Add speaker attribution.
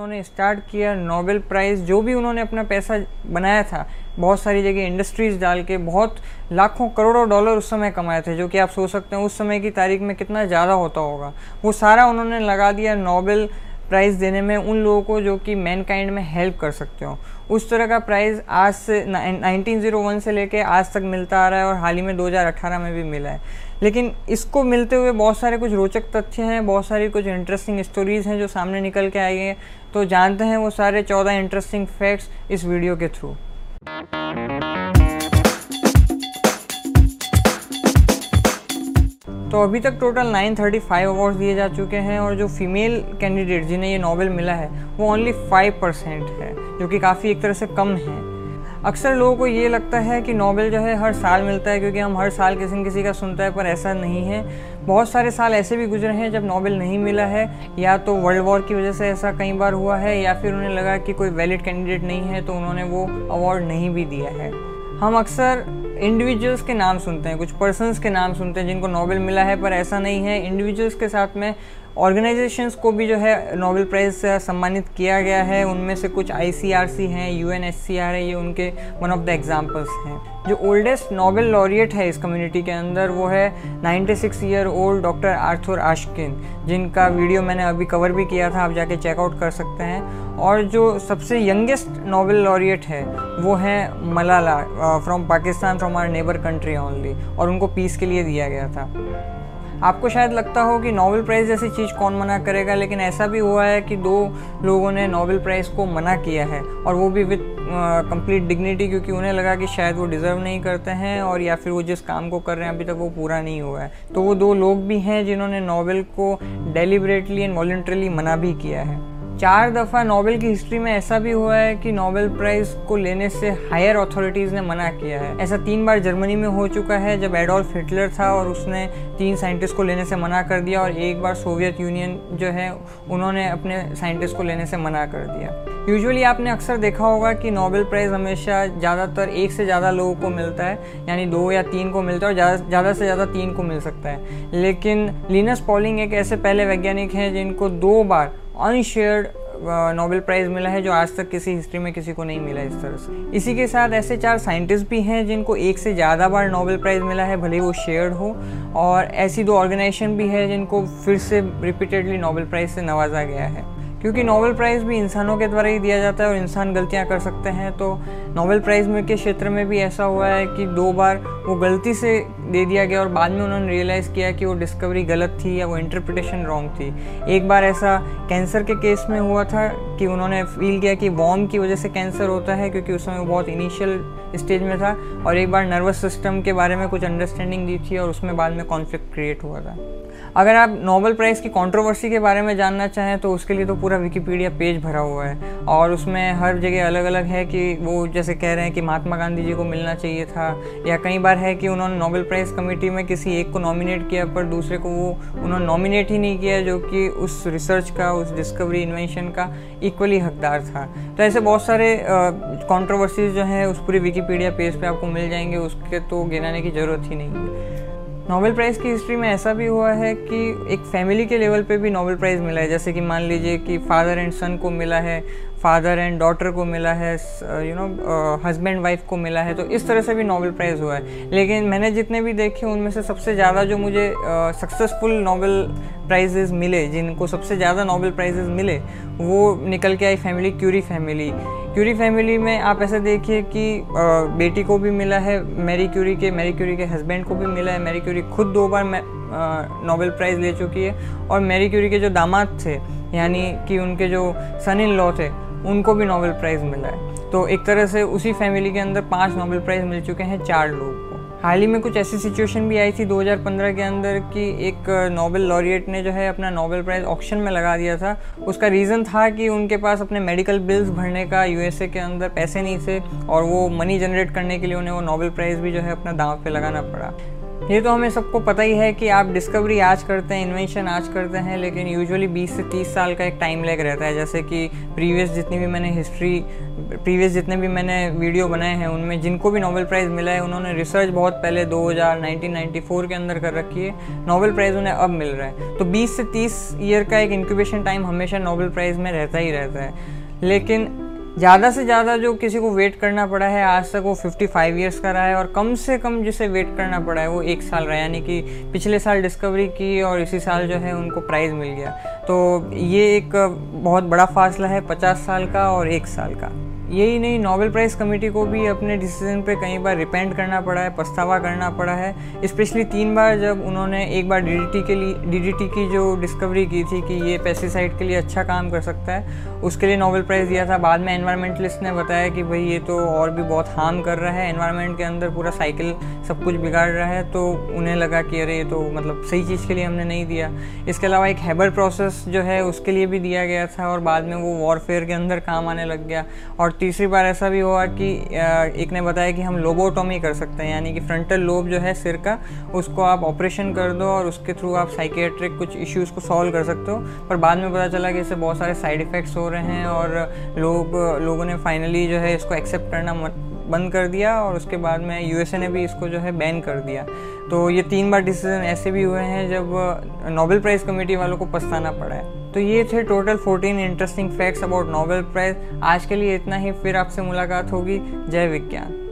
Speaker 1: उन्होंने स्टार्ट किया Nobel prize जो भी उन्होंने अपना पैसा बनाया था, बहुत सारी जगह इंडस्ट्रीज़ डाल के, बहुत लाखों करोड़ों डॉलर उस समय कमाए थे, जो कि आप सोच सकते हैं उस समय की तारीख में कितना ज़्यादा होता होगा। वो सारा उन्होंने लगा दिया नोबेल प्राइज़ देने में उन लोगों को जो कि मैन काइंड में हेल्प कर सकते हो। उस तरह का प्राइज़ आज से 1901 से लेके आज तक मिलता आ रहा है और हाल ही में 2018 में भी मिला है। लेकिन इसको मिलते हुए बहुत सारे कुछ रोचक तथ्य हैं, बहुत सारी कुछ इंटरेस्टिंग स्टोरीज़ हैं जो सामने निकल के आई हैं। तो जानते हैं वो सारे चौदह इंटरेस्टिंग फैक्ट्स इस वीडियो के थ्रू तो अभी तक टोटल 935 अवार्ड्स दिए जा चुके हैं और जो फीमेल कैंडिडेट जिन्हें ये नोबेल मिला है, वो ओनली 5 परसेंट है, जो कि काफ़ी एक तरह से कम है। अक्सर लोगों को ये लगता है कि नोबेल जो है हर साल मिलता है, क्योंकि हम हर साल किसी न किसी का सुनता है, पर ऐसा नहीं है। बहुत सारे साल ऐसे भी गुजरे हैं जब नोबेल नहीं मिला है, या तो वर्ल्ड वॉर की वजह से ऐसा कई बार हुआ है, या फिर उन्हें लगा कि कोई वैलिड कैंडिडेट नहीं है तो उन्होंने वो अवार्ड नहीं भी दिया है। हम अक्सर इंडिविजुअल्स के नाम सुनते हैं, कुछ पर्सनस के नाम सुनते हैं जिनको नोबेल मिला है, पर ऐसा नहीं है। इंडिविजुअल्स के साथ में ऑर्गेनाइजेशंस को भी जो है नोबेल प्राइज़ सम्मानित किया गया है। उनमें से कुछ आईसीआरसी हैं यू है, ये उनके वन ऑफ़ द एग्जाम्पल्स हैं। जो ओल्डेस्ट नोबेल लॉरिएट है इस कम्युनिटी के अंदर, वो है 96 year old doctor Arthur Ashkin जिनका वीडियो मैंने अभी कवर भी किया था, आप जाके चेकआउट कर सकते हैं। और जो सबसे यंगेस्ट नोबेल लॉरिएट है, वो है Malala from Pakistan from our neighbour country only और उनको पीस के लिए दिया गया था। आपको शायद लगता हो कि नोबेल प्राइज़ जैसी चीज़ कौन मना करेगा, लेकिन ऐसा भी हुआ है कि दो लोगों ने नोबेल प्राइज़ को मना किया है, और वो भी विथ कंप्लीट डिग्निटी क्योंकि उन्हें लगा कि शायद वो डिज़र्व नहीं करते हैं, और या फिर वो जिस काम को कर रहे हैं, अभी तक वो पूरा नहीं हुआ है। तो वो दो लोग भी हैं जिन्होंने नोबेल को डेलिबरेटली एंड वॉल्ट्रली मना भी किया है। चार दफ़ा नोबेल की हिस्ट्री में ऐसा भी हुआ है कि नोबेल प्राइज़ को लेने से हायर अथॉरिटीज़ ने मना किया है। ऐसा तीन बार जर्मनी में हो चुका है जब एडोल्फ हिटलर था और उसने तीन साइंटिस्ट को लेने से मना कर दिया और एक बार सोवियत यूनियन जो है, उन्होंने अपने साइंटिस्ट को लेने से मना कर दिया। यूजुअली आपने अक्सर देखा होगा कि नोबेल प्राइज़ हमेशा ज़्यादातर एक से ज़्यादा लोगों को मिलता है, यानी दो या तीन को मिलता है और ज़्यादा से ज़्यादा तीन को मिल सकता है। लेकिन लिनस पॉलिंग एक ऐसे पहले वैज्ञानिक हैं जिनको दो बार अनशेयर्ड नोबेल प्राइज़ मिला है जो आज तक किसी हिस्ट्री में किसी को नहीं मिला इस तरह से। इसी के साथ ऐसे चार साइंटिस्ट भी हैं जिनको एक से ज़्यादा बार नोबेल प्राइज़ मिला है, भले वो शेयर्ड हो, और ऐसी दो ऑर्गेनाइजेशन भी है जिनको फिर से रिपीटेडली नोबेल प्राइज़ से नवाजा गया है। क्योंकि नोबेल प्राइज़ भी इंसानों के द्वारा ही दिया जाता है और इंसान गलतियाँ कर सकते हैं। तो नोबेल प्राइज़ में के क्षेत्र में भी ऐसा हुआ है कि दो बार वो गलती से दे दिया गया और बाद में उन्होंने रियलाइज़ किया कि वो डिस्कवरी गलत थी या वो इंटरप्रिटेशन रॉन्ग थी। एक बार ऐसा कैंसर के केस में हुआ था कि उन्होंने फील किया कि वॉर्म की वजह से कैंसर होता है, क्योंकि उस समय वो बहुत इनिशियल स्टेज में था और एक बार नर्वस सिस्टम के बारे में कुछ अंडरस्टैंडिंग दी थी और उसमें बाद में कॉन्फ्लिक्ट क्रिएट हुआ था। अगर आप नोबल प्राइज़ की कंट्रोवर्सी के बारे में जानना चाहें तो उसके लिए तो पूरा विकीपीडिया पेज भरा हुआ है। और उसमें हर जगह अलग अलग है कि वो जैसे कह रहे हैं कि महात्मा गांधी जी को मिलना चाहिए था, या कई बार है कि उन्होंने नोबल प्राइज़ कमेटी में किसी एक को नॉमिनेट किया, पर दूसरे को वो उन्होंने नॉमिनेट ही नहीं किया, जो कि उस रिसर्च का, उस डिस्कवरी इन्वेंशन का इक्वली हकदार था। तो ऐसे बहुत सारे कॉन्ट्रोवर्सीज जो हैं, उस पूरी विकीपीडिया पेज पे आपको मिल जाएँगे, उसके तो गिनाने की ज़रूरत ही नहीं है। नोबेल प्राइज़ की हिस्ट्री में ऐसा भी हुआ है कि एक फैमिली के लेवल पे भी नोबेल प्राइज़ मिला है। जैसे कि मान लीजिए कि फादर एंड सन को मिला है फादर एंड डॉटर को मिला है यू नो हस्बैंड वाइफ को मिला है तो इस तरह से भी नोबेल प्राइज़ हुआ है। लेकिन मैंने जितने भी देखे, उनमें से सबसे ज़्यादा जो मुझे सक्सेसफुल नोबेल प्राइजेज़ मिले, जिनको सबसे ज़्यादा नोबेल प्राइजेज़ मिले, वो निकल के आई family Curie family Curie family में आप ऐसे देखिए कि बेटी को भी मिला है मैरी क्यूरी के मैरी क्यूरी के हस्बैंड को भी मिला है। मैरी क्यूरी खुद दो बार नोबेल प्राइज़ ले चुकी है और मैरी क्यूरी के जो दामाद थे, यानी कि उनके जो सन इन लॉ थे, उनको भी नोबेल प्राइज़ मिला है। तो एक तरह से उसी फैमिली के अंदर पाँच नोबेल प्राइज़ मिल चुके हैं, चार लोग। हाल ही में कुछ ऐसी सिचुएशन भी आई थी 2015 के अंदर कि एक नोबेल लॉरिएट ने जो है अपना नोबेल प्राइज़ ऑक्शन में लगा दिया था। उसका रीज़न था कि उनके पास अपने मेडिकल बिल्स भरने का यूएसए के अंदर पैसे नहीं थे और वो मनी जनरेट करने के लिए उन्हें वो नोबेल प्राइज़ भी जो है अपना दाव पे लगाना पड़ा। ये तो हमें सबको पता ही है कि आप डिस्कवरी आज करते हैं इन्वेंशन आज करते हैं, लेकिन यूजुअली 20 से 30 साल का एक टाइम लैग रहता है। जैसे कि प्रीवियस जितनी भी मैंने हिस्ट्री प्रीवियस जितने भी मैंने वीडियो बनाए हैं, उनमें जिनको भी नोबेल प्राइज़ मिला है, उन्होंने रिसर्च बहुत पहले 2000 1994 के अंदर कर रखी है। नोबेल प्राइज़ उन्हें अब मिल रहा है। तो 20 से 30 ईयर का एक इंक्यूबेशन टाइम हमेशा नोबेल प्राइज़ में रहता ही रहता है। लेकिन ज़्यादा से ज़्यादा जो किसी को वेट करना पड़ा है, आज तक वो 55 इयर्स का रहा है और कम से कम जिसे वेट करना पड़ा है, वो एक साल रहा यानी कि पिछले साल डिस्कवरी की और इसी साल जो है उनको प्राइज़ मिल गया। तो ये एक बहुत बड़ा फासला है 50 साल का और एक साल का। यही नहीं नोबेल प्राइज़ कमेटी को भी अपने डिसीज़न पे कई बार रिपेंड करना पड़ा है, पछतावा करना पड़ा है। स्पेशली तीन बार जब उन्होंने एक बार डीडीटी के लिए डीडीटी की जो डिस्कवरी की थी कि ये पेस्टिसाइड के लिए अच्छा काम कर सकता है, उसके लिए नोबेल प्राइज़ दिया था। बाद में एनवायरमेंटलिस्ट ने बताया कि भाई ये तो और भी बहुत हार्म कर रहा है एनवायरमेंट के अंदर पूरा साइकिल सब कुछ बिगाड़ रहा है तो उन्हें लगा कि अरे ये तो मतलब सही चीज़ के लिए हमने नहीं दिया। इसके अलावा एक हैबर प्रोसेस जो है, उसके लिए भी दिया गया था और बाद में वो वॉरफेयर के अंदर काम आने लग गया। और तीसरी बार ऐसा भी हुआ कि एक ने बताया कि हम लोबोटोमी कर सकते हैं, यानी कि फ्रंटल लोब जो है सिर का, उसको आप ऑपरेशन कर दो और उसके थ्रू आप साइकेट्रिक कुछ इश्यूज़ को सॉल्व कर सकते हो। पर बाद में पता चला कि इससे बहुत सारे साइड इफ़ेक्ट्स हो रहे हैं और लोग, लोगों ने फाइनली जो है इसको एक्सेप्ट करना बंद कर दिया और उसके बाद में यूएसए ने भी इसको जो है बैन कर दिया। तो ये तीन बार डिसीज़न ऐसे भी हुए हैं जब नोबेल प्राइज़ कमेटी वालों को पछताना पड़ा है। तो ये थे total 14 interesting facts about Nobel prize आज के लिए इतना ही, फिर आपसे मुलाकात होगी। जय विज्ञान।